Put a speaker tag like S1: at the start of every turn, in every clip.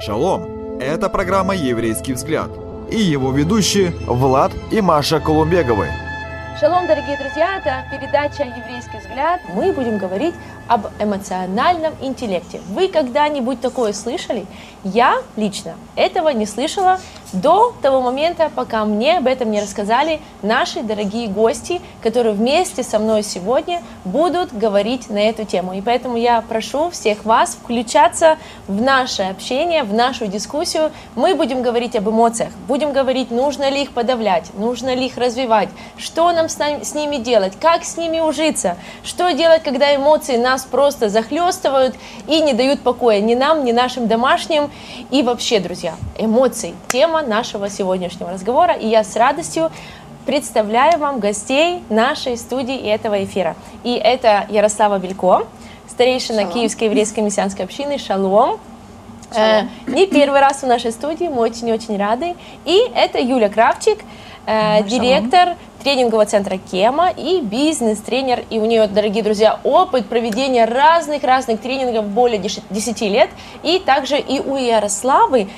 S1: Шалом! Это программа «Еврейский взгляд» и его ведущие Влад и Маша Колумбеговы.
S2: Шалом, дорогие друзья, это передача «Еврейский взгляд». Мы будем говорить об эмоциональном интеллекте. Вы когда-нибудь такое слышали? Я лично этого не слышала до того момента, пока мне об этом не рассказали наши дорогие гости, которые вместе со мной сегодня будут говорить на эту тему. И поэтому я прошу всех вас включаться в наше общение, в нашу дискуссию. Мы будем говорить об эмоциях, будем говорить, нужно ли их подавлять, нужно ли их развивать, что нам с, ними делать, как с ними ужиться, что делать, когда эмоции нас просто захлестывают и не дают покоя ни нам, ни нашим домашним. И вообще, друзья, эмоции – тема нашего сегодняшнего разговора. И я с радостью представляю вам гостей нашей студии и этого эфира. И это Ярослава Белько, старейшина
S3: Шалом.
S2: Киевской еврейской мессианской общины «Шалом». Э,
S3: Шалом.
S2: не первый раз в нашей студии, мы очень-очень рады. И это Юля Кравчик, э, директор тренингового центра Кема и бизнес-тренер. И у нее, дорогие друзья, опыт проведения разных-разных тренингов более 10 лет. И также и у Ярославы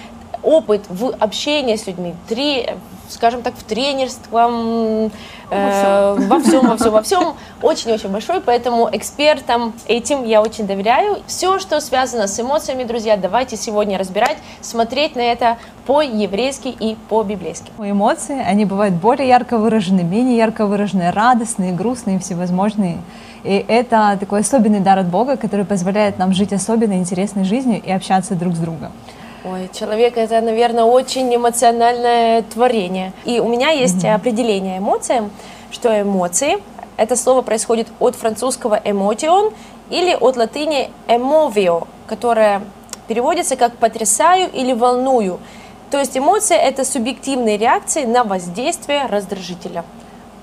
S2: опыт в общении с людьми, три, скажем так, в тренерством, э, во всем, во всем, во всем, очень-очень большой, поэтому экспертам этим я очень доверяю. Все, что связано с эмоциями, друзья, давайте сегодня разбирать, смотреть на это по-еврейски и по-библейски.
S3: Эмоции, они бывают более ярко выражены, менее ярко выражены, радостные, грустные, всевозможные. И это такой особенный дар от Бога, который позволяет нам жить особенно интересной жизнью и общаться друг с другом.
S2: Ой, человек это, наверное, очень эмоциональное творение. И у меня есть определение эмоциям, что эмоции, это слово происходит от французского emotion или от латыни emovio, которое переводится как потрясаю или волную. То есть эмоция это субъективные реакции на воздействие раздражителя.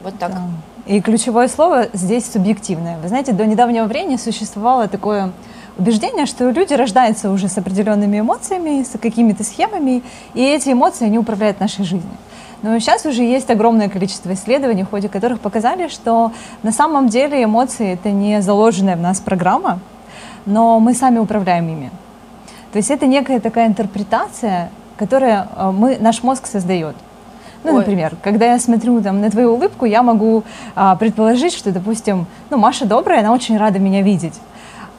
S2: Вот так.
S3: Да. И ключевое слово здесь субъективное. Вы знаете, до недавнего времени существовало такое убеждение, что люди рождаются уже с определенными эмоциями, с какими-то схемами, и эти эмоции, они управляют нашей жизнью. Но сейчас уже есть огромное количество исследований, в ходе которых показали, что на самом деле эмоции — это не заложенная в нас программа, но мы сами управляем ими. То есть это некая такая интерпретация, которую э, мы, наш мозг создает. Ну,
S2: Ой.
S3: например, когда я смотрю там, на твою улыбку, я могу а, предположить, что, допустим, ну, Маша добрая, она очень рада меня видеть.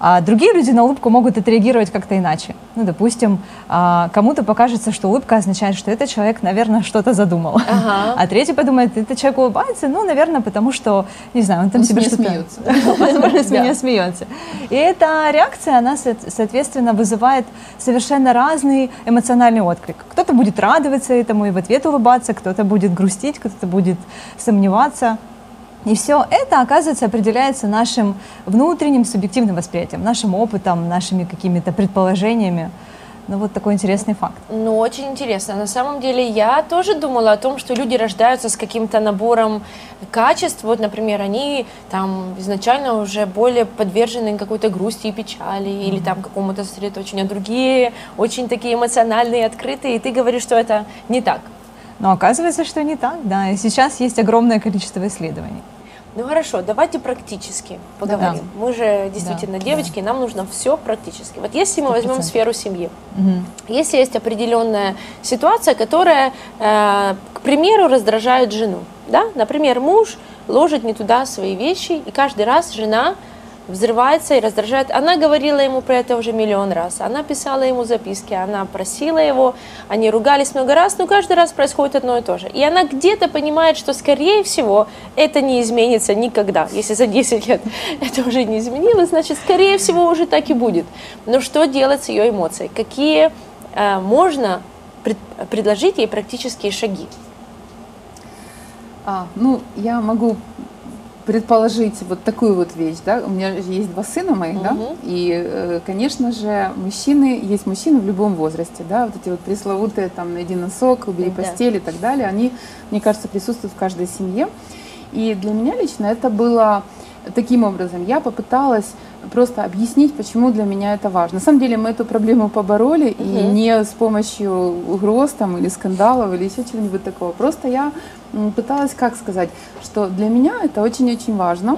S3: А другие люди на улыбку могут отреагировать как-то иначе. Ну, допустим, а, кому-то покажется, что улыбка означает, что этот человек, наверное, что-то задумал.
S2: Ага.
S3: А третий подумает, этот человек улыбается, ну, наверное, потому что, не знаю, он там
S4: Он
S3: себе что-то...
S4: смеется.
S3: Возможно, с меня смеется. И эта реакция, она, со- соответственно, вызывает совершенно разный эмоциональный отклик. Кто-то будет радоваться этому и в ответ улыбаться, кто-то будет грустить, кто-то будет сомневаться. И все это, оказывается, определяется нашим внутренним субъективным восприятием, нашим опытом, нашими какими-то предположениями. Ну вот такой интересный факт.
S2: Ну, очень интересно. На самом деле, я тоже думала о том, что люди рождаются с каким-то набором качеств. Вот, например, они там изначально уже более подвержены какой-то грусти и печали или там какому-то сосредоточению. А другие очень такие эмоциональные, открытые. И ты говоришь, что это не так.
S3: Но оказывается, что не так, да. И сейчас есть огромное количество исследований.
S2: Ну хорошо, давайте практически поговорим. Мы же действительно
S3: Да,
S2: девочки, нам нужно все практически. Вот если мы возьмем
S3: 100%.
S2: сферу семьи,
S3: Мгм.
S2: Если есть определенная ситуация, которая, э, к примеру, раздражает жену, да, например, муж ложит не туда свои вещи, и каждый раз жена взрывается и раздражает. Она говорила ему про это уже миллион раз, она писала ему записки, она просила его, они ругались много раз, но каждый раз происходит одно и то же. И она где-то понимает, что, скорее всего, это не изменится никогда. Если за 10 лет это уже не изменилось, значит, скорее всего, уже так и будет. Но что делать с ее эмоцией? Какие э, можно пред- предложить ей практические шаги?
S4: А, ну, я могу предположить вот такую вот вещь, да, у меня же есть два сына моих, да,
S2: Мгм.
S4: и, э, конечно же, мужчины, есть мужчины в любом возрасте, да, вот эти вот пресловутые, там, найди носок, убери
S2: Да.
S4: постель и так далее, они, мне кажется, присутствуют в каждой семье, и для меня лично это было таким образом, я попыталась просто объяснить, почему для меня это важно. На самом деле мы эту проблему побороли, и
S2: Мгм.
S4: не с помощью угроз там, или скандалов, или еще чего-нибудь такого. Просто я пыталась, как сказать, что для меня это очень-очень важно.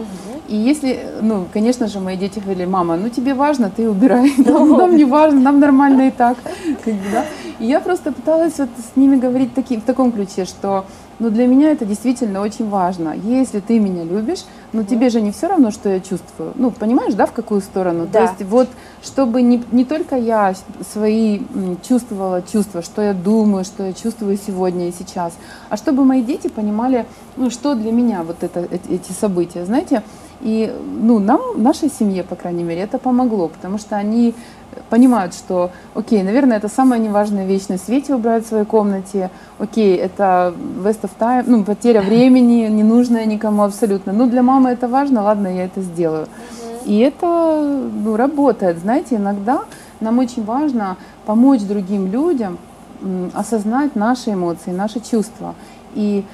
S4: И если, ну, конечно же, мои дети говорили, мама, ну тебе важно, ты убирай. Нам, нам не важно, нам нормально и так. как да. И я просто пыталась вот с ними говорить таки, в таком ключе, что ну, для меня это действительно очень важно. Если ты меня любишь, ну, тебе же не все равно, что я чувствую. Ну, понимаешь, да, в какую сторону?
S2: Да.
S4: То есть вот, чтобы не, не только я свои чувствовала чувства, что я думаю, что я чувствую сегодня и сейчас, а чтобы мои дети понимали, ну, что для меня вот это, эти события, знаете. И, ну, нам, нашей семье, по крайней мере, это помогло, потому что они понимают, что, окей, наверное, это самая неважная вещь на свете убрать в своей комнате, окей, это waste of time, ну, потеря времени, ненужная никому абсолютно. Ну, для мамы это важно, ладно, я это сделаю. И это, ну, работает, знаете, иногда нам очень важно помочь другим людям осознать наши эмоции, наши чувства. И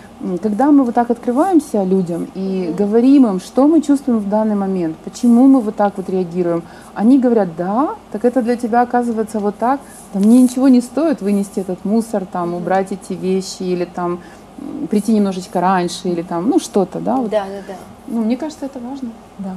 S4: когда мы вот так открываемся людям и говорим им, что мы чувствуем в данный момент, почему мы вот так вот реагируем, они говорят, да, так это для тебя оказывается вот так, да мне ничего не стоит вынести этот мусор, там, убрать эти вещи или там прийти немножечко раньше или там, ну что-то, да, вот.
S2: Да, да, да.
S4: Ну, мне кажется, это важно.
S3: Да.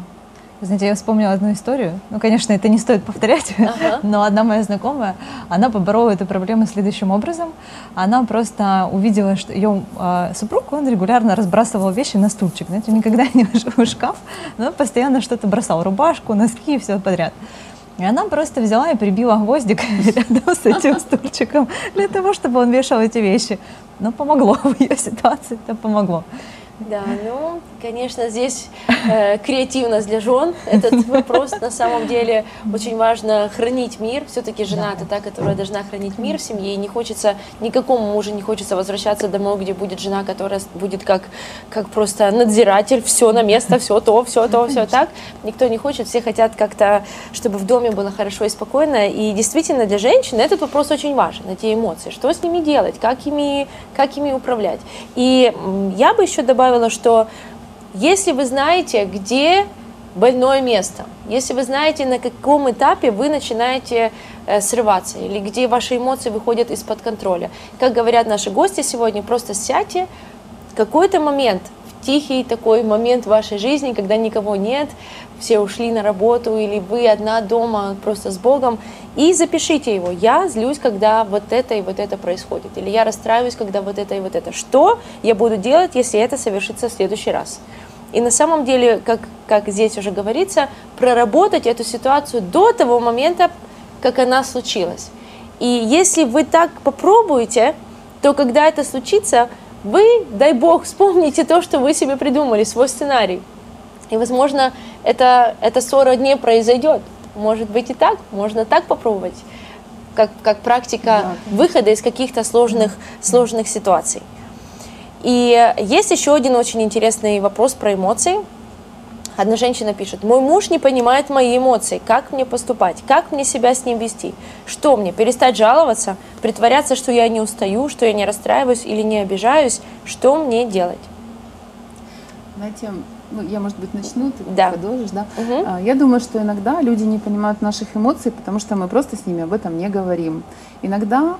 S3: Знаете, я вспомнила одну историю. Ну, конечно, это не стоит повторять,
S2: Ага.
S3: но одна моя знакомая, она поборола эту проблему следующим образом. Она просто увидела, что ее э, супруг, он регулярно разбрасывал вещи на стульчик. Знаете, он никогда не вошел в шкаф, но постоянно что-то бросал, рубашку, носки и все подряд. И она просто взяла и прибила гвоздик рядом с этим стульчиком для того, чтобы он вешал эти вещи. Но помогло в ее ситуации, это помогло.
S2: Да, ну, конечно, здесь э, креативность для жен. Этот вопрос на самом деле очень важно хранить мир. Все-таки жена это та, которая должна хранить мир в семье. И не хочется, никакому мужу не хочется возвращаться домой, где будет жена, которая будет как, как просто надзиратель, все на место, все то, все то, все так. Никто не хочет, все хотят как-то, чтобы в доме было хорошо и спокойно. И действительно для женщины этот вопрос очень важен, эти эмоции. Что с ними делать, как ими, как ими управлять. И я бы еще добавила, что если вы знаете, где больное место, если вы знаете, на каком этапе вы начинаете э, срываться, или где ваши эмоции выходят из-под контроля, как говорят наши гости сегодня, просто сядьте в какой-то момент, тихий такой момент в вашей жизни, когда никого нет, все ушли на работу, или вы одна дома просто с Богом, и запишите его. Я злюсь, когда вот это и вот это происходит, или я расстраиваюсь, когда вот это и вот это. Что я буду делать, если это совершится в следующий раз? И на самом деле, как, как здесь уже говорится, проработать эту ситуацию до того момента, как она случилась. И если вы так попробуете, то когда это случится, вы, дай бог, вспомните то, что вы себе придумали, свой сценарий. И, возможно, это, эта ссора не произойдет. Может быть и так, можно так попробовать, как, как практика выхода из каких-то сложных, сложных ситуаций. И есть еще один очень интересный вопрос про эмоции. Одна женщина пишет, мой муж не понимает мои эмоции, как мне поступать, как мне себя с ним вести, что мне, перестать жаловаться, притворяться, что я не устаю, что я не расстраиваюсь или не обижаюсь, что мне делать?
S4: Знаете, ну, я, может быть, начну, ты
S2: Да.
S4: продолжишь, да? А, Я думаю, что иногда люди не понимают наших эмоций, потому что мы просто с ними об этом не говорим. Иногда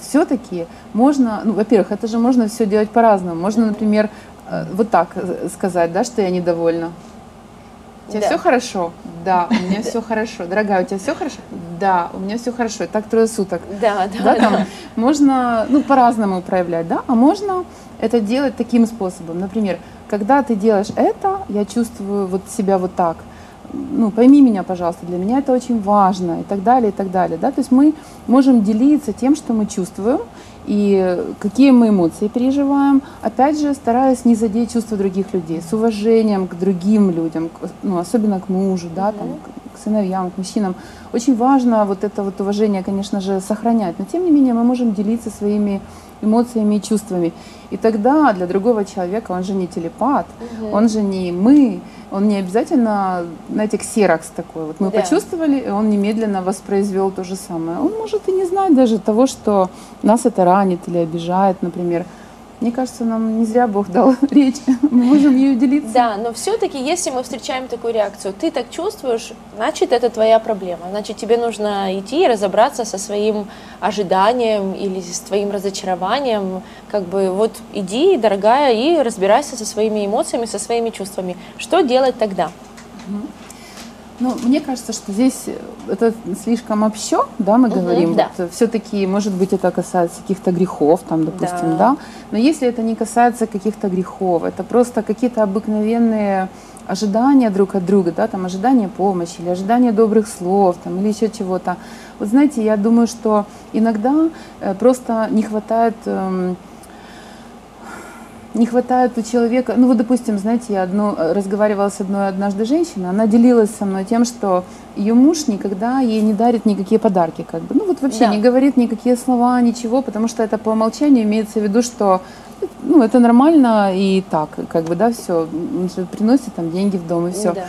S4: все-таки можно, ну, во-первых, это же можно все делать по-разному. Можно, например, э, вот так э, сказать, да, что я недовольна. У тебя
S2: Да.
S4: все хорошо? Да, у меня все хорошо. Дорогая, у тебя все хорошо? Да, у меня все хорошо. И так трое суток.
S2: Да, да,
S4: Да,
S2: да.
S4: там можно ну, по-разному проявлять, да, а можно это делать таким способом. Например, когда ты делаешь это, я чувствую вот себя вот так. Ну, пойми меня, пожалуйста, для меня это очень важно и так далее, и так далее. Да? То есть мы можем делиться тем, что мы чувствуем и какие мы эмоции переживаем, опять же, стараясь не задеть чувства других людей, с уважением к другим людям, к- ну, особенно к мужу, да, там, к- к сыновьям, к мужчинам. Очень важно вот это вот уважение, конечно же, сохранять, но тем не менее мы можем делиться своими эмоциями и чувствами. И тогда для другого человека, он же не телепат, он же не мы, он не обязательно, знаете, ксерокс такой. Вот мы
S2: Да.
S4: почувствовали, и он немедленно воспроизвел то же самое. Он может и не знать даже того, что нас это ранит или обижает, например. Мне кажется, нам не зря Бог дал речь. Мы можем ею делиться.
S2: Да, но все-таки, если мы встречаем такую реакцию, ты так чувствуешь, значит, это твоя проблема. Значит, тебе нужно идти и разобраться со своим ожиданием или с твоим разочарованием. Как бы вот иди, дорогая, и разбирайся со своими эмоциями, со своими чувствами. Что делать тогда?
S4: Ну, мне кажется, что здесь это слишком общо, да, мы
S2: Мгм,
S4: говорим.
S2: да.
S4: Вот, все-таки, может быть, это касается каких-то грехов, там, допустим,
S2: Да.
S4: да. Но если это не касается каких-то грехов, это просто какие-то обыкновенные ожидания друг от друга, да, там ожидания помощи или ожидания добрых слов, там, или еще чего-то. Вот знаете, я думаю, что иногда э, просто не хватает эм, не хватает у человека, ну вот, допустим, знаете, я одну, э, разговаривала с одной однажды женщиной, она делилась со мной тем, что ее муж никогда ей не дарит никакие подарки, как бы, ну вот вообще
S2: Да.
S4: не говорит никакие слова, ничего, потому что это по умолчанию имеется в виду, что ну, это нормально и так, как бы, да, все, приносит там деньги в дом и все.
S2: Да.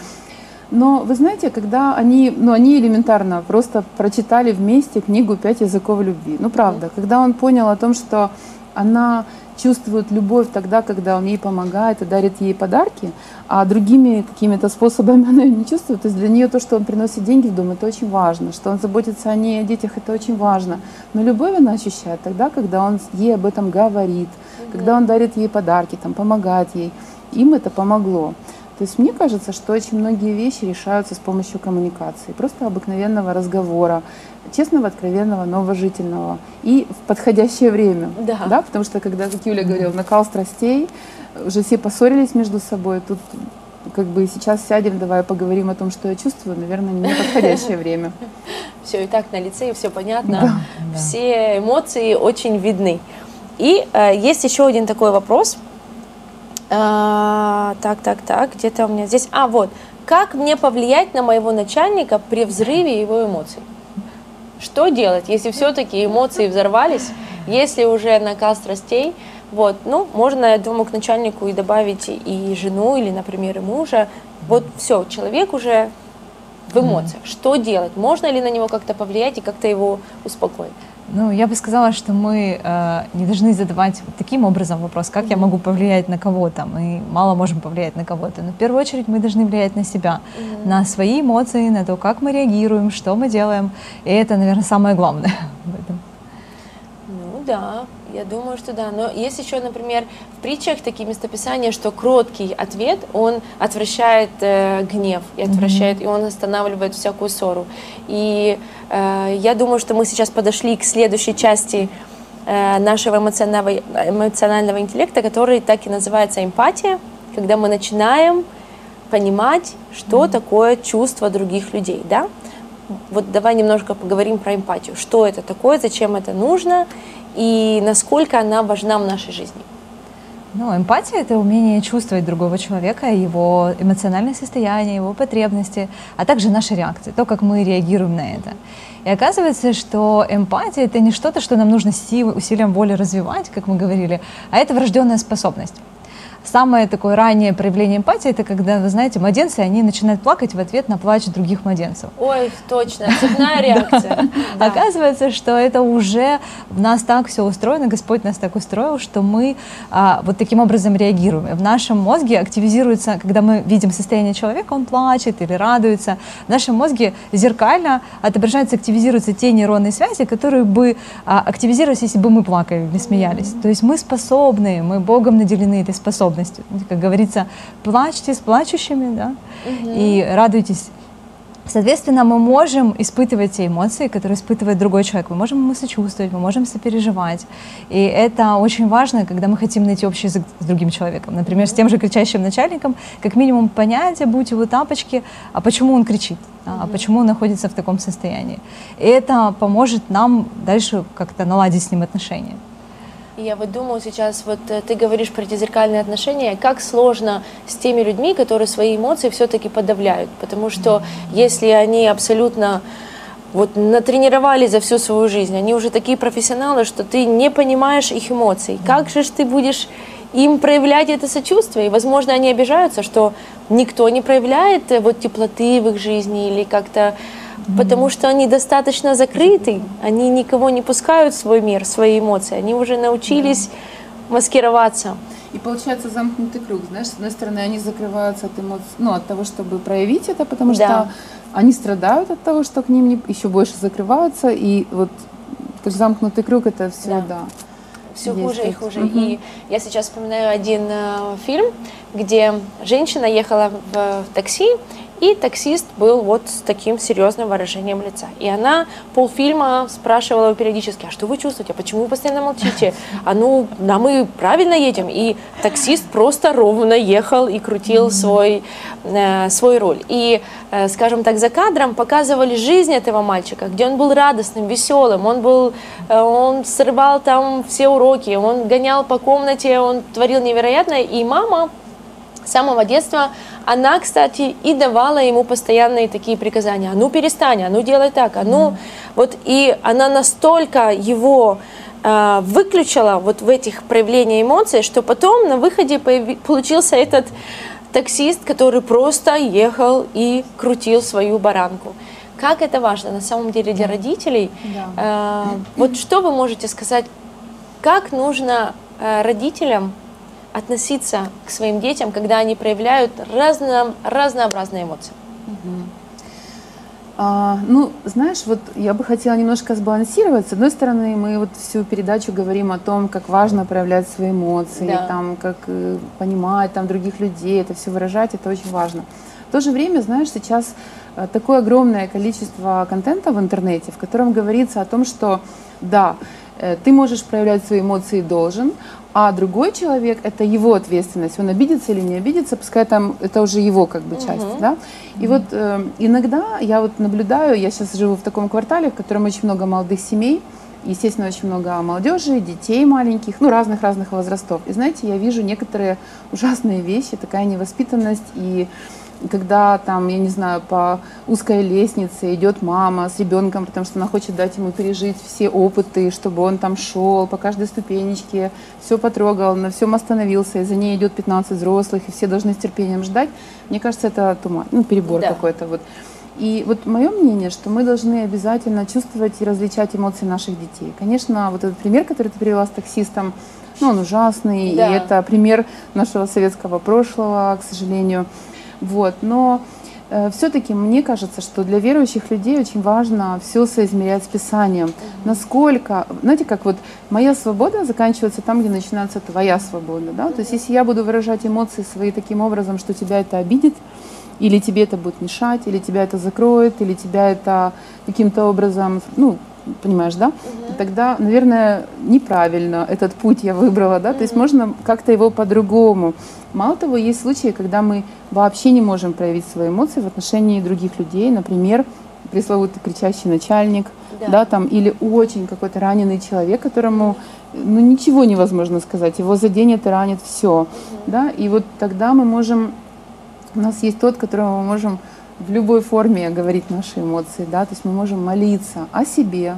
S4: Но вы знаете, когда они, ну, они элементарно просто прочитали вместе книгу «Пять языков любви». Ну, правда, когда он понял о том, что она чувствует любовь тогда, когда он ей помогает и дарит ей подарки, а другими какими-то способами она ее не чувствует. То есть для нее то, что он приносит деньги в дом, это очень важно, что он заботится о ней, о детях, это очень важно. Но любовь она ощущает тогда, когда он ей об этом говорит, когда он дарит ей подарки, там, помогает ей. Им это помогло. То есть мне кажется, что очень многие вещи решаются с помощью коммуникации, просто обыкновенного разговора, честного, откровенного, новожительного и в подходящее время.
S2: Да.
S4: потому что когда, как Юля говорила, накал страстей, уже все поссорились между собой, тут как бы сейчас сядем, давай поговорим о том, что я чувствую, наверное, не подходящее время.
S2: Все и так на лице, и все понятно. Все эмоции очень видны. И э, есть еще один такой вопрос. А, так, так, так, где-то у меня здесь. А, вот. Как мне повлиять на моего начальника при взрыве его эмоций? Что делать, если все-таки эмоции взорвались, если уже накал страстей? Вот, ну, можно, я думаю, к начальнику и добавить и жену, или, например, и мужа. Вот все, человек уже в эмоциях. Что делать? Можно ли на него как-то повлиять и как-то его успокоить?
S3: Ну, я бы сказала, что мы э, не должны задавать таким образом вопрос, как я могу повлиять на кого-то. Мы мало можем повлиять на кого-то, но в первую очередь мы должны влиять на себя, на свои эмоции, на то, как мы реагируем, что мы делаем. И это, наверное, самое главное в этом.
S2: Ну да, я думаю, что да. Но есть еще, например, в притчах такие местописания, что кроткий ответ, он отвращает э, гнев, и отвращает, и он останавливает всякую ссору. И э, я думаю, что мы сейчас подошли к следующей части э, нашего эмоционального, эмоционального интеллекта, который так и называется эмпатия, когда мы начинаем понимать, что такое чувство других людей, да? Вот давай немножко поговорим про эмпатию. Что это такое, зачем это нужно и насколько она важна в нашей жизни.
S3: Ну, эмпатия — это умение чувствовать другого человека, его эмоциональное состояние, его потребности, а также наши реакции, то, как мы реагируем на это. И оказывается, что эмпатия — это не что-то, что нам нужно силой, усилием воли развивать, как мы говорили, а это врожденная способность. Самое такое раннее проявление эмпатии — это когда, вы знаете, младенцы, они начинают плакать в ответ на плач других младенцев.
S2: Ой, точно, цепная реакция.
S3: Оказывается, что это уже в нас так все устроено, Господь нас так устроил, что мы а, вот таким образом реагируем. В нашем мозге активизируется, когда мы видим состояние человека, он плачет или радуется, в нашем мозге зеркально отображаются, активизируются те нейронные связи, которые бы а, активизировались, если бы мы плакали или смеялись. То есть мы способны, мы Богом наделены этой способностью. Как говорится, плачьте с плачущими, да, и радуйтесь Соответственно, мы можем испытывать те эмоции, которые испытывает другой человек. Мы можем ему сочувствовать, мы можем сопереживать. И это очень важно, когда мы хотим найти общий язык с другим человеком. Например, с тем же кричащим начальником, как минимум понять, будь его тапочки, а почему он кричит, а почему он находится в таком состоянии. И это поможет нам дальше как-то наладить с ним отношения.
S2: И Я вот думаю сейчас, вот э, ты говоришь про эти зеркальные отношения, как сложно с теми людьми, которые свои эмоции все-таки подавляют, потому что если они абсолютно вот натренировали за всю свою жизнь, они уже такие профессионалы, что ты не понимаешь их эмоций. Как же ты будешь им проявлять это сочувствие? И, возможно, они обижаются, что никто не проявляет э, вот теплоты в их жизни или как-то потому что они достаточно закрыты, они никого не пускают в свой мир, в свои эмоции, они уже научились маскироваться.
S4: И получается замкнутый круг, знаешь, с одной стороны, они закрываются от эмоций, ну, от того, чтобы проявить это, потому
S2: Да.
S4: что они страдают от того, что к ним не, еще больше закрываются, и вот то есть замкнутый круг это все,
S2: Да.
S4: да.
S2: Все
S4: Есть
S2: хуже и хуже.
S4: Мгм.
S2: И я сейчас вспоминаю один э, фильм, где женщина ехала в, в такси, и таксист был вот с таким серьезным выражением лица. И она полфильма спрашивала его периодически, а что вы чувствуете, а почему вы постоянно молчите? А ну, а мы правильно едем? И таксист просто ровно ехал и крутил свой, э, свой руль. И, э, скажем так, за кадром показывали жизнь этого мальчика, где он был радостным, веселым, он был, э, он срывал там все уроки, он гонял по комнате, он творил невероятное, и мама с самого детства она, кстати, и давала ему постоянные такие приказания. А ну перестань, а ну делай так, а ну... Mm. Вот и она настолько его э, выключила вот в этих проявлениях эмоций, что потом на выходе получился этот таксист, который просто ехал и крутил свою баранку. Как это важно на самом деле для родителей? Да. Э, вот что вы можете сказать, как нужно э, родителям относиться к своим детям, когда они проявляют разно, разнообразные эмоции?
S4: А, ну, знаешь, вот я бы хотела немножко сбалансировать. С одной стороны, мы вот всю передачу говорим о том, как важно проявлять свои эмоции, да. там, как э, понимать там, других людей, это все выражать, это очень важно. В то же время, знаешь, сейчас э, такое огромное количество контента в интернете, в котором говорится о том, что да, ты можешь проявлять свои эмоции должен, а другой человек это его ответственность, он обидится или не обидится, пускай там это уже его как бы часть, uh-huh. да. И uh-huh. вот э, иногда я вот наблюдаю, я сейчас живу в таком квартале, в котором очень много молодых семей, естественно, очень много молодежи, детей маленьких, ну разных-разных возрастов. И знаете, я вижу некоторые ужасные вещи, такая невоспитанность и когда там, я не знаю, по узкой лестнице идет мама с ребенком, потому что она хочет дать ему пережить все опыты, чтобы он там шел по каждой ступенечке, все потрогал, на всем остановился, и за ней идет 15 взрослых, и все должны с терпением ждать. Мне кажется, это туман, ну, перебор да. какой-то. Вот. И вот мое мнение, что мы должны обязательно чувствовать и различать эмоции наших детей. Конечно, вот этот пример, который ты привела с таксистом, ну, он ужасный, да. и это пример нашего советского прошлого, к сожалению. Вот. Но э, все-таки мне кажется, что для верующих людей очень важно все соизмерять с Писанием. Насколько, знаете, как вот моя свобода заканчивается там, где начинается твоя свобода. Да? То есть если я буду выражать эмоции свои таким образом, что тебя это обидит, или тебе это будет мешать, или тебя это закроет, или тебя это каким-то образом, ну, понимаешь, да? Угу. Тогда, наверное, неправильно этот путь я выбрала, да? Угу. То есть можно как-то его по-другому. Мало того, есть случаи, когда мы вообще не можем проявить свои эмоции в отношении других людей. Например, пресловутый кричащий начальник, да, да там, или очень какой-то раненый человек, которому ну, ничего невозможно сказать, его заденет и ранит все, угу. да, и вот тогда мы можем, у нас есть тот, которому мы можем в любой форме говорить наши эмоции, да, то есть мы можем молиться о себе,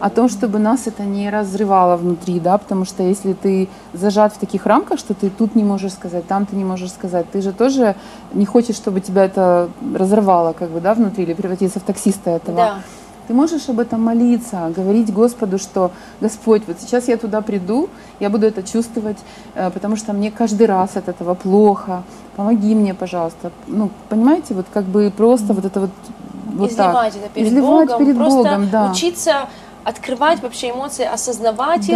S4: о том, чтобы нас это не разрывало внутри, да, потому что если ты зажат в таких рамках, что ты тут не можешь сказать, там ты не можешь сказать, ты же тоже не хочешь, чтобы тебя это разорвало, как бы, да, внутри, или превратиться в таксиста этого. Да. Ты можешь об этом молиться, говорить Господу, что Господь, вот сейчас я туда приду, я буду это чувствовать, э, потому что мне каждый раз от этого плохо. Помоги мне, пожалуйста. Ну, понимаете, вот как бы просто вот это вот вот
S2: изливать
S4: так.
S2: это перед изливать Богом, перед просто Богом, да. учиться открывать вообще эмоции, осознавать да.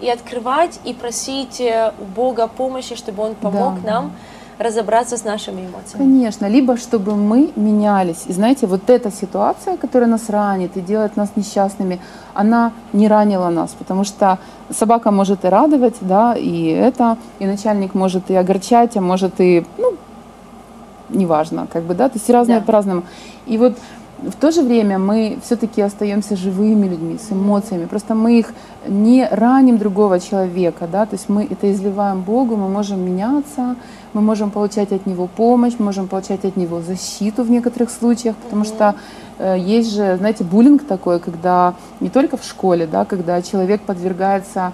S2: их и открывать и просить э, у Бога помощи, чтобы Он помог да. нам разобраться с нашими эмоциями.
S4: Конечно, либо чтобы мы менялись. И знаете, вот эта ситуация, которая нас ранит и делает нас несчастными, она не ранила нас, потому что собака может и радовать, да, и это, и начальник может и огорчать, а может и, ну, неважно, как бы, да, то есть разные да. по-разному. И вот в то же время мы все-таки остаемся живыми людьми, с эмоциями. Просто мы их не раним другого человека, да, то есть мы это изливаем Богу, мы можем меняться, мы можем получать от Него помощь, можем получать от Него защиту в некоторых случаях, потому что э, есть же, знаете, буллинг такой, когда не только в школе, да, когда человек подвергается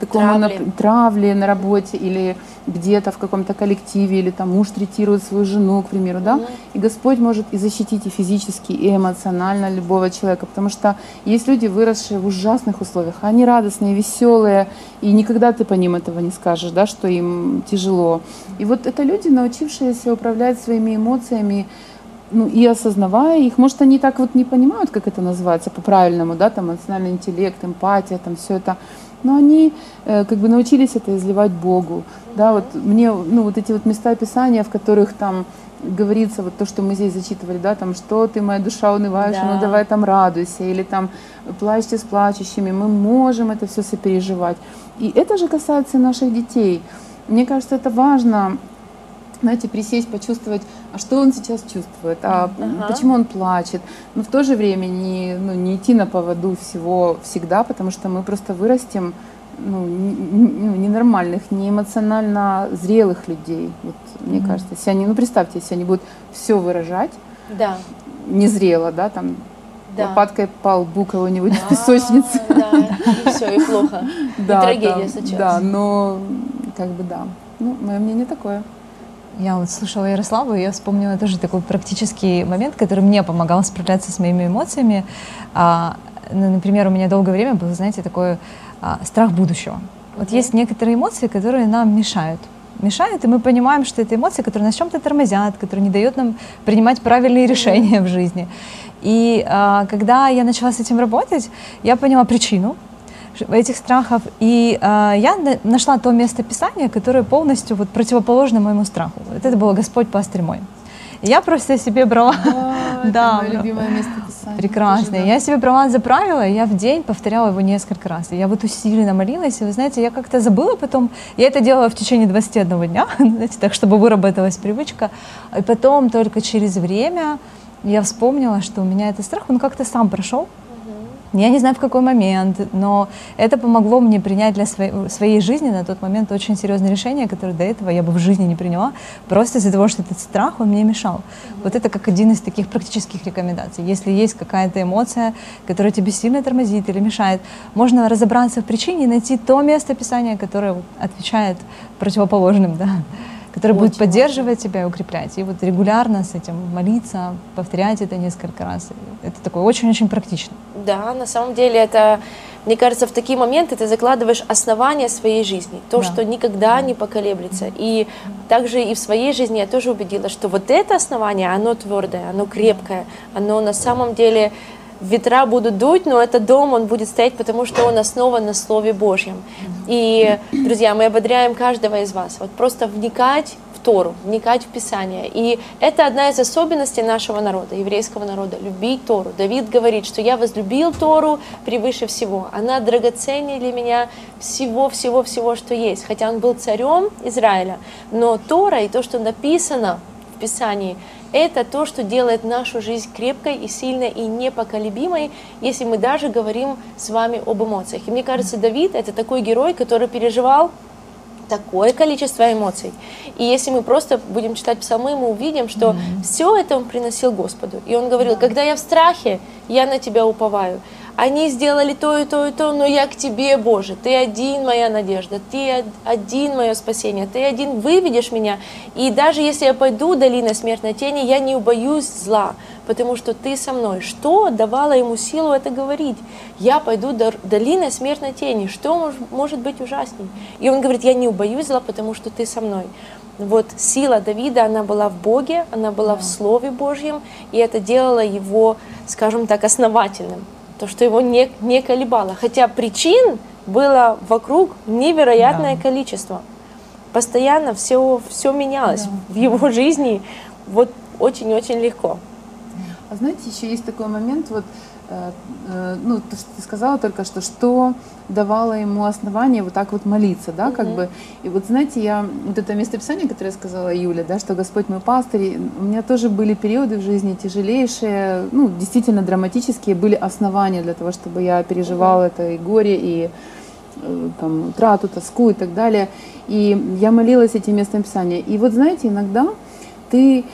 S4: такому травли. На, травли на работе или где-то в каком-то коллективе, или там муж третирует свою жену, к примеру, да, угу. и Господь может и защитить и физически, и эмоционально любого человека, потому что есть люди, выросшие в ужасных условиях, они радостные, веселые, и никогда ты по ним этого не скажешь, да, что им тяжело. И вот это люди, научившиеся управлять своими эмоциями, ну, и осознавая их, может, они так вот не понимают, как это называется по-правильному, да, там эмоциональный интеллект, эмпатия, там все это, но они э, как бы научились это изливать Богу, да, вот мне, ну, вот эти вот места Писания, в которых там говорится вот то, что мы здесь зачитывали, да, там, что ты, моя душа, унываешь,
S2: Да.
S4: ну давай там радуйся, или там плачьте с плачущими, мы можем это все сопереживать. И это же касается наших детей. Мне кажется, это важно, знаете, присесть, почувствовать, а что он сейчас чувствует, а
S2: Ага.
S4: почему он плачет. Но в то же время не, ну, не идти на поводу всего всегда, потому что мы просто вырастем ну, ну, ненормальных, не эмоционально зрелых людей. Вот, мне кажется, если они, ну представьте, если они будут все выражать
S2: Да.
S4: незрело, да, там
S2: Да.
S4: лопаткой по лбу кого-нибудь в песочнице.
S2: А, Да, и все, и плохо.
S4: Да,
S2: трагедия
S4: там,
S2: случилась.
S4: Да, но как бы да. Ну, мое мнение такое.
S3: Я вот слушала Ярославу, и я вспомнила тоже такой практический момент, который мне помогал справляться с моими эмоциями. А, ну, например, у меня долгое время был, знаете, такой а, страх будущего. Вот есть некоторые эмоции, которые нам мешают. Мешают, и мы понимаем, что это эмоции, которые нас чем-то тормозят, которые не дают нам принимать правильные решения в жизни. И а, когда я начала с этим работать, я поняла причину, этих страхов. И а, я на- нашла то место Писания, которое полностью вот противоположно моему страху. Вот это было Господь пастырь мой. Я просто себе брала Да,
S4: мое
S3: да.
S4: любимое место писания.
S3: прекрасно.
S4: Тоже, да.
S3: Я себе брала за правило, и я в день повторяла его несколько раз. И я вот усиленно молилась, и вы знаете, я как-то забыла потом. Я это делала в течение 21 дня, знаете, так, чтобы выработалась привычка. И потом только через время я вспомнила, что у меня этот страх, он как-то сам прошел. Я не знаю в какой момент, но это помогло мне принять для своей, своей жизни на тот момент очень серьезное решение, которое до этого я бы в жизни не приняла, просто из-за того, что этот страх, он мне мешал. Вот это как один из таких практических рекомендаций. Если есть какая-то эмоция, которая тебе сильно тормозит или мешает, можно разобраться в причине и найти то место Писания, которое отвечает противоположным, да, которое будет
S2: Очень
S3: поддерживать тебя и укреплять. И вот регулярно с этим молиться, повторять это несколько раз. Это такое очень-очень практично.
S2: Да, на самом деле это, мне кажется, в такие моменты ты закладываешь основание своей жизни, то,
S3: Да.
S2: что никогда не поколеблется. И также и в своей жизни я тоже убедилась, что вот это основание, оно твердое, оно крепкое, оно на самом деле ветра будут дуть, но этот дом, он будет стоять, потому что он основан на Слове Божьем. И, друзья, мы ободряем каждого из вас вот просто вникать Тору, вникать в Писание. И это одна из особенностей нашего народа, еврейского народа, любить Тору. Давид говорит, что я возлюбил Тору превыше всего. Она драгоценнее для меня всего-всего-всего, что есть. Хотя он был царем Израиля, но Тора и то, что написано в Писании, это то, что делает нашу жизнь крепкой и сильной и непоколебимой, если мы даже говорим с вами об эмоциях. И мне кажется, Давид это такой герой, который переживал такое количество эмоций. И если мы просто будем читать псалмы, мы увидим, что все это он приносил Господу. И он говорил, когда я в страхе, я на тебя уповаю. Они сделали то и то и то, но я к тебе, Боже. Ты один моя надежда, ты од- один мое спасение, ты один выведешь меня. И даже если я пойду долиной смертной тени, я не убоюсь зла, потому что ты со мной. Что давало ему силу это говорить? Я пойду долиной смертной тени. Что мож- может быть ужасней? И он говорит, я не убоюсь зла, потому что ты со мной. Вот сила Давида, она была в Боге, она была в Слове Божьем, и это делало его, скажем так, основательным. То, что его не, не колебало. Хотя причин было вокруг невероятное количество. Постоянно все, все менялось в его жизни. Вот очень-очень легко.
S4: А знаете, еще есть такой момент, вот, ну, то, что ты сказала только что, что давало ему основание вот так вот молиться, да, как бы. И вот знаете, я, вот это местописание, которое сказала Юля, да, что Господь мой пастырь, у меня тоже были периоды в жизни тяжелейшие, ну, действительно драматические, были основания для того, чтобы я переживала это и горе, и э, там, утрату, тоску и так далее. И я молилась этим местом Писания. И вот знаете, иногда ты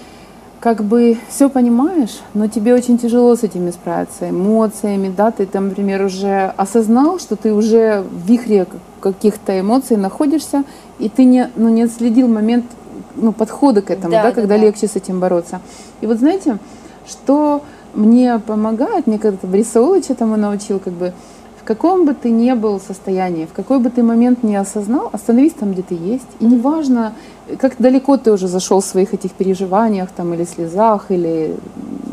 S4: как бы все понимаешь, но тебе очень тяжело с этими справиться, эмоциями, да, ты там, например, уже осознал, что ты уже в вихре каких-то эмоций находишься, и ты не, ну, не отследил момент ну, подхода к этому,
S2: Да,
S4: да,
S2: да,
S4: когда
S2: да.
S4: легче с этим бороться. И вот знаете, что мне помогает, мне когда-то Борис Саулович этому научил, как бы, каком бы ты ни был состоянии, в какой бы ты момент не осознал, остановись там, где ты есть. И неважно, как далеко ты уже зашел в своих этих переживаниях там, или слезах, или,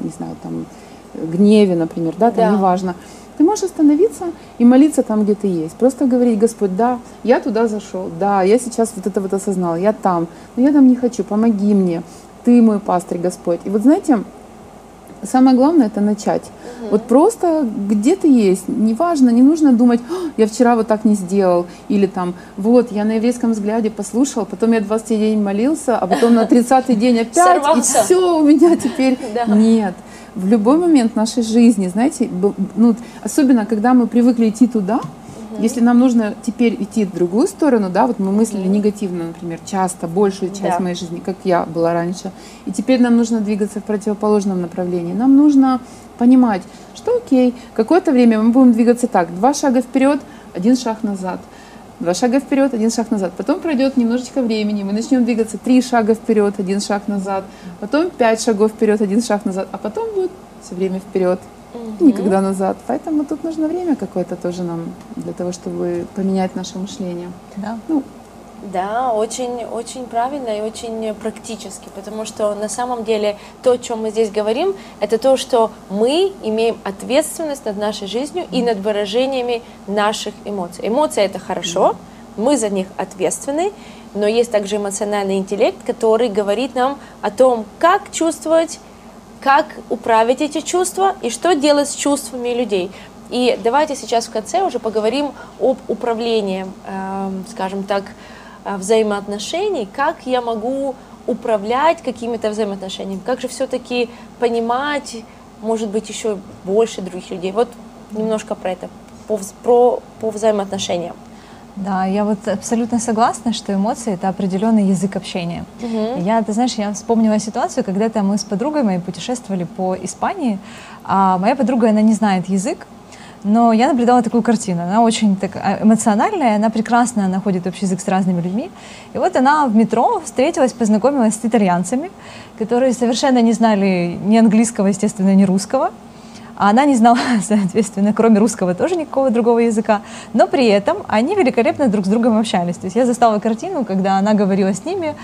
S4: не знаю, там, гневе, например, да, там
S2: Да.
S4: неважно. Ты можешь остановиться и молиться там, где ты есть. Просто говорить, Господь, да, я туда зашел, да, я сейчас вот это вот осознал, я там, но я там не хочу, помоги мне, ты мой пастырь, Господь. И вот знаете, самое главное это начать. Вот просто где ты есть, неважно, не нужно думать, «А, я вчера вот так не сделал, или там, вот, я на еврейском взгляде послушал, потом я 20 день молился, а потом на 30-й день опять, и все, у меня теперь
S2: Да.
S4: нет. В любой момент нашей жизни, знаете, ну, особенно когда мы привыкли идти туда, если нам нужно теперь идти в другую сторону, да, вот мы мыслили негативно, например, часто, большую часть
S2: Да.
S4: моей жизни, как я была раньше, и теперь нам нужно двигаться в противоположном направлении. Нам нужно понимать, что окей, какое-то время мы будем двигаться так, два шага вперед, один шаг назад. Два шага вперед, один шаг назад. Потом пройдет немножечко времени, мы начнем двигаться три шага вперед, один шаг назад. Потом пять шагов вперед, один шаг назад. А потом будет все время вперед, и никогда назад. Поэтому тут нужно время какое-то тоже нам для того, чтобы поменять наше мышление.
S3: Да.
S4: Ну,
S2: Да, очень, очень правильно и очень практически, потому что на самом деле то, о чем мы здесь говорим, это то, что мы имеем ответственность над нашей жизнью и над выражениями наших эмоций. Эмоции это хорошо, мы за них ответственны, но есть также эмоциональный интеллект, который говорит нам о том, как чувствовать, как управить эти чувства и что делать с чувствами людей. И давайте сейчас в конце уже поговорим об управлении, эм, скажем так, э, взаимоотношений, как я могу управлять какими-то взаимоотношениями, как же все-таки понимать, может быть, еще больше других людей. Вот немножко про это, вз- про, по взаимоотношениям.
S3: Да, я вот абсолютно согласна, что эмоции это определенный язык общения. Я, ты знаешь, я вспомнила ситуацию, когда-то мы с подругой моей путешествовали по Испании, а моя подруга, она не знает язык, но я наблюдала такую картину. Она очень так, а, эмоциональная, она прекрасно находит общий язык с разными людьми. И вот она в метро встретилась, познакомилась с итальянцами, которые совершенно не знали ни английского, естественно, ни русского. А она не знала, соответственно, кроме русского тоже никакого другого языка. Но при этом они великолепно друг с другом общались. То есть я застала картину, когда она говорила с ними,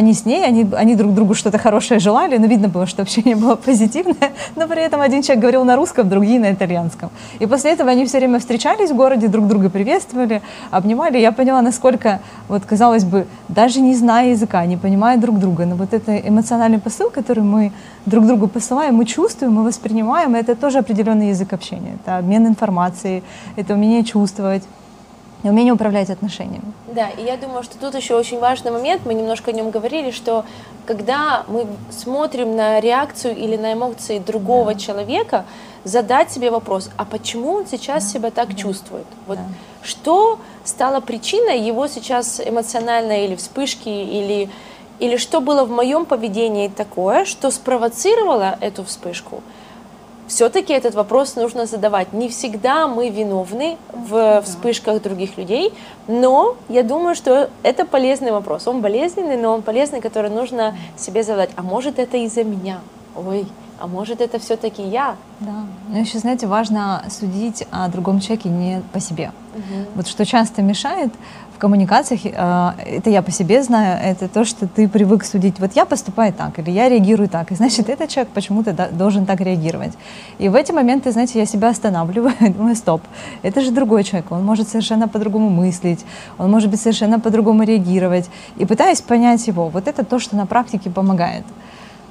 S3: не с ней, они, они друг другу что-то хорошее желали, но видно было, что общение было позитивное, но при этом один человек говорил на русском, другие на итальянском. И после этого они все время встречались в городе, друг друга приветствовали, обнимали. Я поняла, насколько, вот казалось бы, даже не зная языка, не понимая друг друга, но вот это эмоциональный посыл, который мы друг другу посылаем, мы чувствуем, мы воспринимаем, это тоже определенный язык общения. Это обмен информацией, это умение чувствовать, и умение управлять отношениями.
S2: Да, и я думаю, что тут еще очень важный момент, мы немножко о нем говорили, что когда мы смотрим на реакцию или на эмоции другого человека, задать себе вопрос, а почему он сейчас себя так чувствует? Вот что стало причиной его сейчас эмоциональной или вспышки, или, или что было в моем поведении такое, что спровоцировало эту вспышку? все-таки этот вопрос нужно задавать. Не всегда мы виновны в вспышках других людей, но я думаю, что это полезный вопрос. Он болезненный, но он полезный, который нужно себе задать. А может это из-за меня? Ой, а может это все-таки я?
S3: Да. Но еще, знаете, важно судить о другом человеке не по себе. Вот что часто мешает в коммуникациях, э, это я по себе знаю, это то, что ты привык судить, вот я поступаю так, или я реагирую так, и значит, этот человек почему-то должен так реагировать. И в эти моменты, знаете, я себя останавливаю, думаю, стоп, это же другой человек, он может совершенно по-другому мыслить, он может быть совершенно по-другому реагировать, и пытаюсь понять его. Вот это то, что на практике помогает.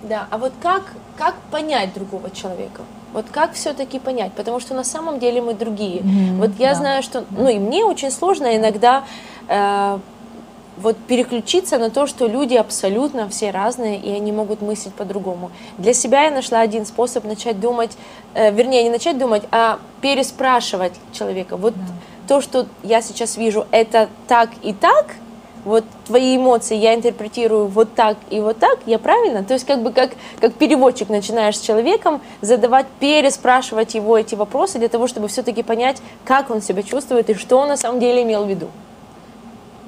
S2: Да, а вот как, как понять другого человека? Вот как все-таки понять? Потому что на самом деле мы другие.
S3: Мгм,
S2: вот я
S3: да.
S2: знаю, что, ну и мне очень сложно иногда э, вот переключиться на то, что люди абсолютно все разные, и они могут мыслить по-другому. Для себя я нашла один способ начать думать, э, вернее, не начать думать, а переспрашивать человека. Вот то, что я сейчас вижу, это так и так, вот твои эмоции я интерпретирую вот так и вот так, я правильно? То есть как бы как, как переводчик начинаешь с человеком задавать, переспрашивать его эти вопросы для того, чтобы все-таки понять, как он себя чувствует и что он на самом деле имел в виду.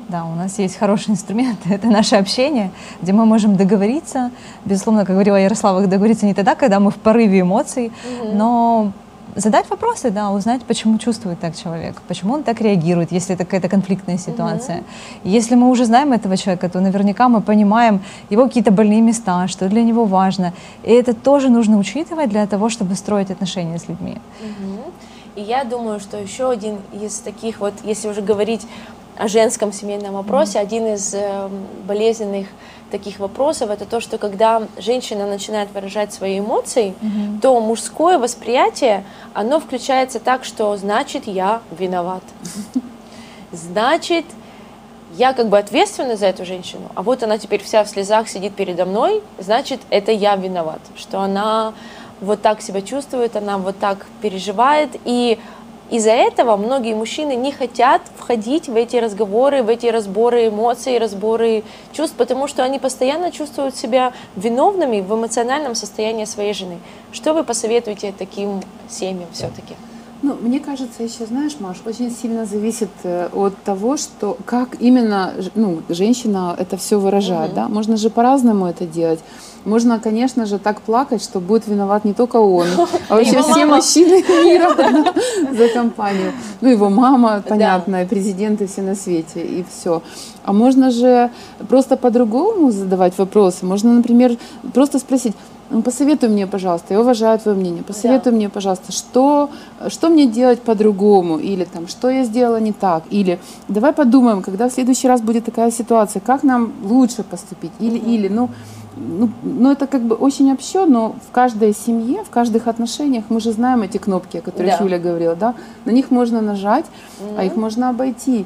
S3: Да, у нас есть хороший инструмент, это наше общение, где мы можем договориться. Безусловно, как говорила Ярослава, договориться не тогда, когда мы в порыве эмоций, но задать вопросы, да, узнать, почему чувствует так человек, почему он так реагирует, если это какая-то конфликтная ситуация. Mm-hmm. Если мы уже знаем этого человека, то наверняка мы понимаем его какие-то больные места, что для него важно. И это тоже нужно учитывать для того, чтобы строить отношения с людьми.
S2: Mm-hmm. И я думаю, что еще один из таких вот, если уже говорить о женском семейном вопросе, mm-hmm. один из э, болезненных таких вопросов, это то, что когда женщина начинает выражать свои эмоции, mm-hmm. то мужское восприятие, оно включается так, что значит я виноват. Значит, я как бы ответственна за эту женщину, а вот она теперь вся в слезах сидит передо мной, значит, это я виноват, что она вот так себя чувствует, она вот так переживает, и из-за этого многие мужчины не хотят входить в эти разговоры, в эти разборы эмоций, разборы чувств, потому что они постоянно чувствуют себя виновными в эмоциональном состоянии своей жены. Что вы посоветуете таким семьям все-таки?
S4: Ну, мне кажется, еще, знаешь, Маш, очень сильно зависит э, от того, что как именно ну, женщина это все выражает. Угу. Да? Можно же по-разному это делать. Можно, конечно же, так плакать, что будет виноват не только он, а вообще все мужчины мира за компанию. Ну, его мама, понятно, президенты все на свете, и все. А можно же просто по-другому задавать вопросы. Можно, например, просто спросить, посоветуй мне, пожалуйста, я уважаю твое мнение, посоветуй да. мне, пожалуйста, что, что мне делать по-другому, или там, что я сделала не так, или давай подумаем, когда в следующий раз будет такая ситуация, как нам лучше поступить, или, угу. или, ну, ну, ну, это как бы очень общо, но в каждой семье, в каждых отношениях мы же знаем эти кнопки, о которых да. Юля говорила, да, на них можно нажать, mm-hmm. а их можно обойти.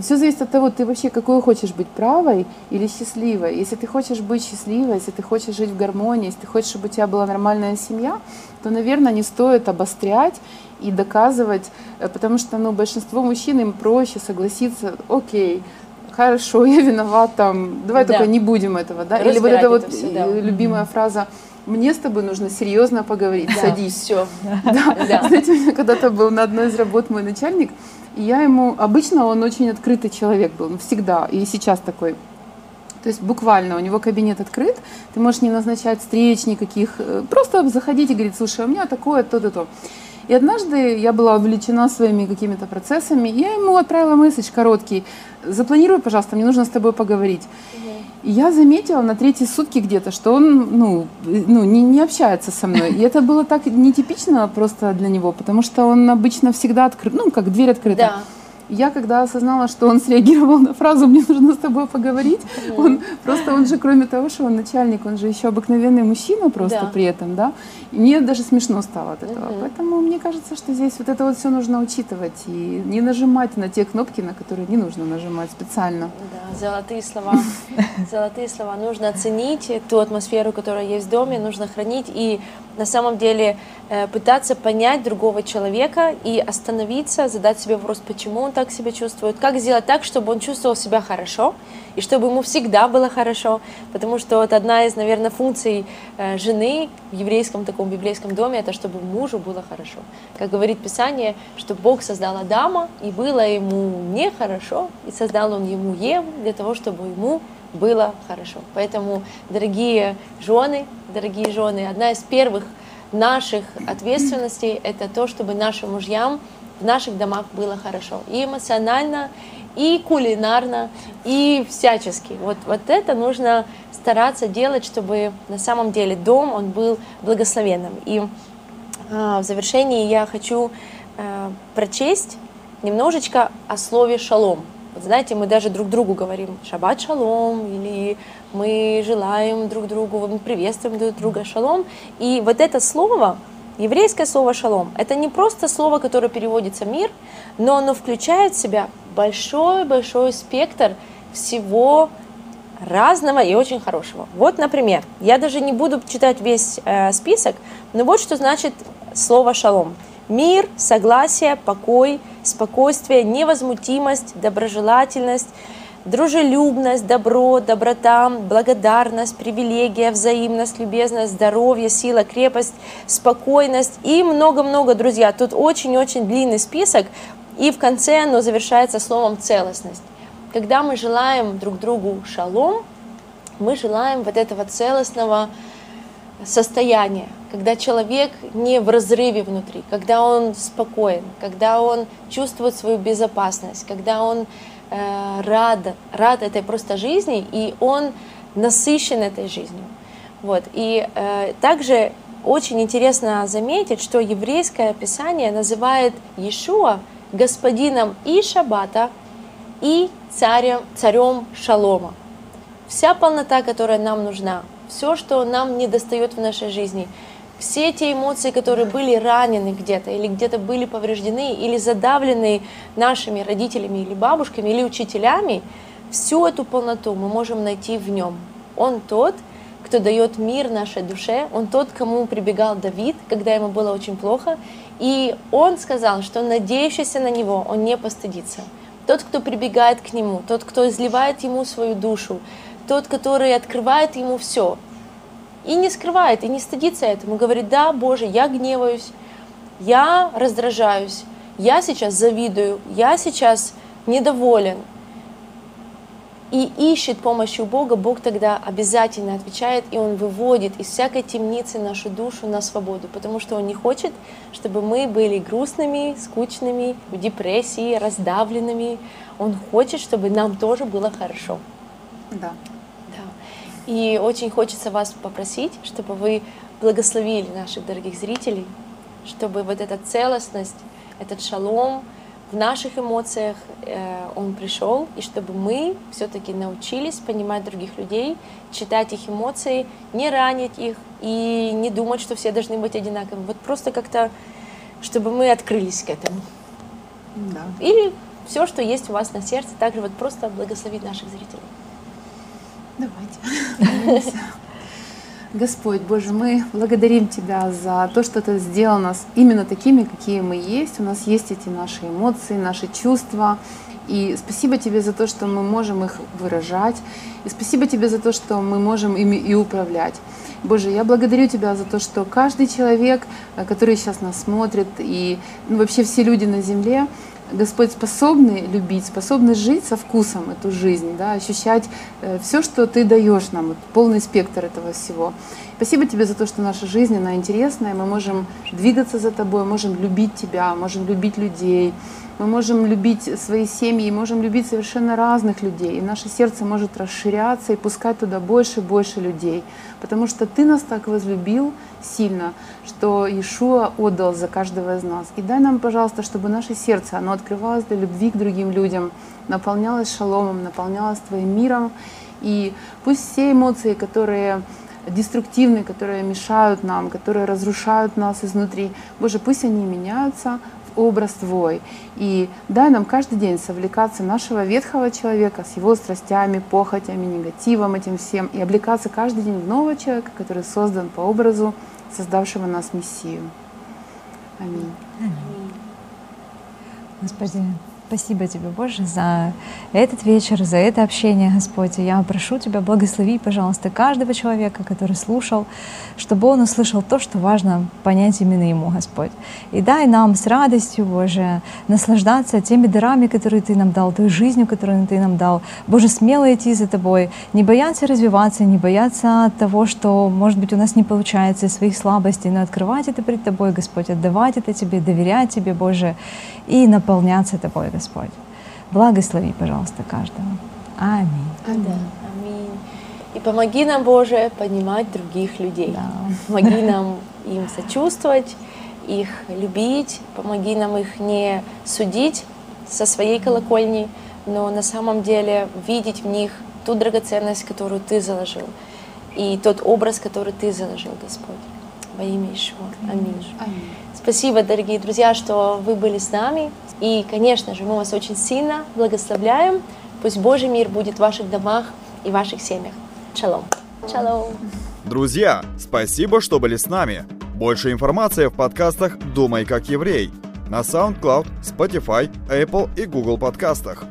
S4: Все зависит от того, ты вообще какой хочешь быть правой или счастливой. Если ты хочешь быть счастливой, если ты хочешь жить в гармонии, если ты хочешь, чтобы у тебя была нормальная семья, то, наверное, не стоит обострять и доказывать, э, потому что ну, большинство мужчин им проще согласиться, окей, хорошо, я виноват, там, давай да. только не будем этого, да? Или вот эта вот все, да. любимая фраза, мне с тобой нужно серьезно поговорить, да, садись.
S2: Все.
S4: Да. да. Знаете, у меня когда-то был на одной из работ мой начальник, и я ему, обычно он очень открытый человек был, ну, всегда, и сейчас такой. То есть буквально у него кабинет открыт, ты можешь не назначать встреч никаких, э, просто заходить и говорить, слушай, у меня такое, то-то, то. И однажды я была увлечена своими какими-то процессами, и я ему отправила месседж короткий, запланируй, пожалуйста, мне нужно с тобой поговорить. Я заметила на третьи сутки где-то, что он ну, ну, не, не общается со мной. И это было так нетипично просто для него, потому что он обычно всегда открыт, ну, как дверь открыта. Да. Я когда осознала, что он среагировал на фразу «мне нужно с тобой поговорить», он просто, он же кроме того, что он начальник, он же еще обыкновенный мужчина просто да. при этом, да, и мне даже смешно стало от этого. Угу. Поэтому мне кажется, что здесь вот это вот все нужно учитывать и не нажимать на те кнопки, на которые не нужно нажимать специально.
S2: Да, золотые слова. Золотые слова. Нужно оценить ту атмосферу, которая есть в доме, нужно хранить и на самом деле э, пытаться понять другого человека и остановиться, задать себе вопрос, почему он так себя чувствует, как сделать так, чтобы он чувствовал себя хорошо и чтобы ему всегда было хорошо, потому что вот одна из, наверное, функций э, жены в еврейском таком библейском доме это чтобы мужу было хорошо. Как говорит Писание, что Бог создал Адама и было ему нехорошо, и создал он ему Еву для того, чтобы ему было хорошо. Поэтому, дорогие жены, дорогие жены, одна из первых наших ответственностей – это то, чтобы нашим мужьям в наших домах было хорошо. И эмоционально, и кулинарно, и всячески. Вот, вот это нужно стараться делать, чтобы на самом деле дом, он был благословенным. И а, в завершении я хочу а, прочесть немножечко о слове «шалом». Вот знаете, мы даже друг другу говорим «шаббат шалом» или мы желаем друг другу, мы приветствуем друг друга «шалом». И вот это слово, еврейское слово «шалом», это не просто слово, которое переводится «мир», но оно включает в себя большой-большой спектр всего разного и очень хорошего. Вот, например, я даже не буду читать весь э, список, но вот что значит слово «шалом». Мир, согласие, покой, спокойствие, невозмутимость, доброжелательность, дружелюбность, добро, доброта, благодарность, привилегия, взаимность, любезность, здоровье, сила, крепость, спокойность и много-много, друзья. Тут очень-очень длинный список, и в конце оно завершается словом целостность. Когда мы желаем друг другу шалом, мы желаем вот этого целостного состояние, когда человек не в разрыве внутри, когда он спокоен, когда он чувствует свою безопасность, когда он э, рад, рад этой просто жизни, и он насыщен этой жизнью. Вот. И э, также очень интересно заметить, что еврейское писание называет Иешуа господином и Шаббата, и царем, царем Шалома. Вся полнота, которая нам нужна, все, что нам не достает в нашей жизни, все те эмоции, которые были ранены где-то, или где-то были повреждены, или задавлены нашими родителями, или бабушками, или учителями, всю эту полноту мы можем найти в нем. Он тот, кто дает мир нашей душе, он тот, кому прибегал Давид, когда ему было очень плохо, и он сказал, что надеющийся на него, он не постыдится. Тот, кто прибегает к нему, тот, кто изливает ему свою душу, тот, который открывает ему все. И не скрывает, и не стыдится этому. Говорит, да, Боже, я гневаюсь, я раздражаюсь, я сейчас завидую, я сейчас недоволен. И ищет помощи у Бога, Бог тогда обязательно отвечает, и Он выводит из всякой темницы нашу душу на свободу, потому что Он не хочет, чтобы мы были грустными, скучными, в депрессии, раздавленными. Он хочет, чтобы нам тоже было хорошо.
S4: Да.
S2: И очень хочется вас попросить, чтобы вы благословили наших дорогих зрителей, чтобы вот эта целостность, этот шалом в наших эмоциях, э, он пришел, и чтобы мы все-таки научились понимать других людей, читать их эмоции, не ранить их и не думать, что все должны быть одинаковыми. Вот просто как-то, чтобы мы открылись к этому.
S4: Да.
S2: Или все, что есть у вас на сердце, также вот просто благословить наших зрителей.
S4: Давайте. Господь, Боже, мы благодарим Тебя за то, что Ты сделал нас именно такими, какие мы есть. У нас есть эти наши эмоции, наши чувства. И спасибо Тебе за то, что мы можем их выражать. И спасибо Тебе за то, что мы можем ими и управлять. Боже, я благодарю Тебя за то, что каждый человек, э, который сейчас нас смотрит, и ну, вообще все люди на земле, Господь способны любить, способны жить со вкусом эту жизнь, да, ощущать э, все, что Ты даешь нам, вот, полный спектр этого всего. Спасибо Тебе за то, что наша жизнь, она интересная, мы можем двигаться за Тобой, можем любить Тебя, можем любить людей, мы можем любить свои семьи, можем любить совершенно разных людей. И наше сердце может расширяться и пускать туда больше и больше людей. Потому что Ты нас так возлюбил сильно, что Иешуа отдал за каждого из нас. И дай нам, пожалуйста, чтобы наше сердце, оно открывалось для любви к другим людям, наполнялось шаломом, наполнялось Твоим миром. И пусть все эмоции, которые деструктивные, которые мешают нам, которые разрушают нас изнутри. Боже, пусть они меняются образ Твой. И дай нам каждый день совлекаться нашего ветхого человека с его страстями, похотями, негативом этим всем, и облекаться каждый день в нового человека, который создан по образу создавшего нас Мессию. Аминь.
S3: Аминь. Господи, Спасибо Тебе, Боже, за этот вечер, за это общение, Господь. Я прошу Тебя, благослови, пожалуйста, каждого человека, который слушал, чтобы он услышал то, что важно понять именно ему, Господь. И дай нам с радостью, Боже, наслаждаться теми дарами, которые Ты нам дал, той жизнью, которую Ты нам дал. Боже, смело идти за Тобой, не бояться развиваться, не бояться того, что, может быть, у нас не получается, своих слабостей, но открывать это пред Тобой, Господь, отдавать это Тебе, доверять Тебе, Боже, и наполняться Тобой, Господь. Благослови, пожалуйста, каждого. Аминь.
S2: Да, аминь. И помоги нам, Боже, понимать других людей.
S3: Да.
S2: Помоги нам им сочувствовать, их любить, помоги нам их не судить со своей колокольни, но на самом деле видеть в них ту драгоценность, которую Ты заложил, и тот образ, который Ты заложил, Господь. Во имя Ишуа. Аминь.
S4: Аминь.
S2: Спасибо, дорогие друзья, что вы были с нами. И, конечно же, мы вас очень сильно благословляем. Пусть Божий мир будет в ваших домах и ваших семьях. Шалом. Шалом.
S1: Друзья, спасибо, что были с нами. Больше информации в подкастах «Думай как еврей» на SoundCloud, Spotify, Apple и Google подкастах.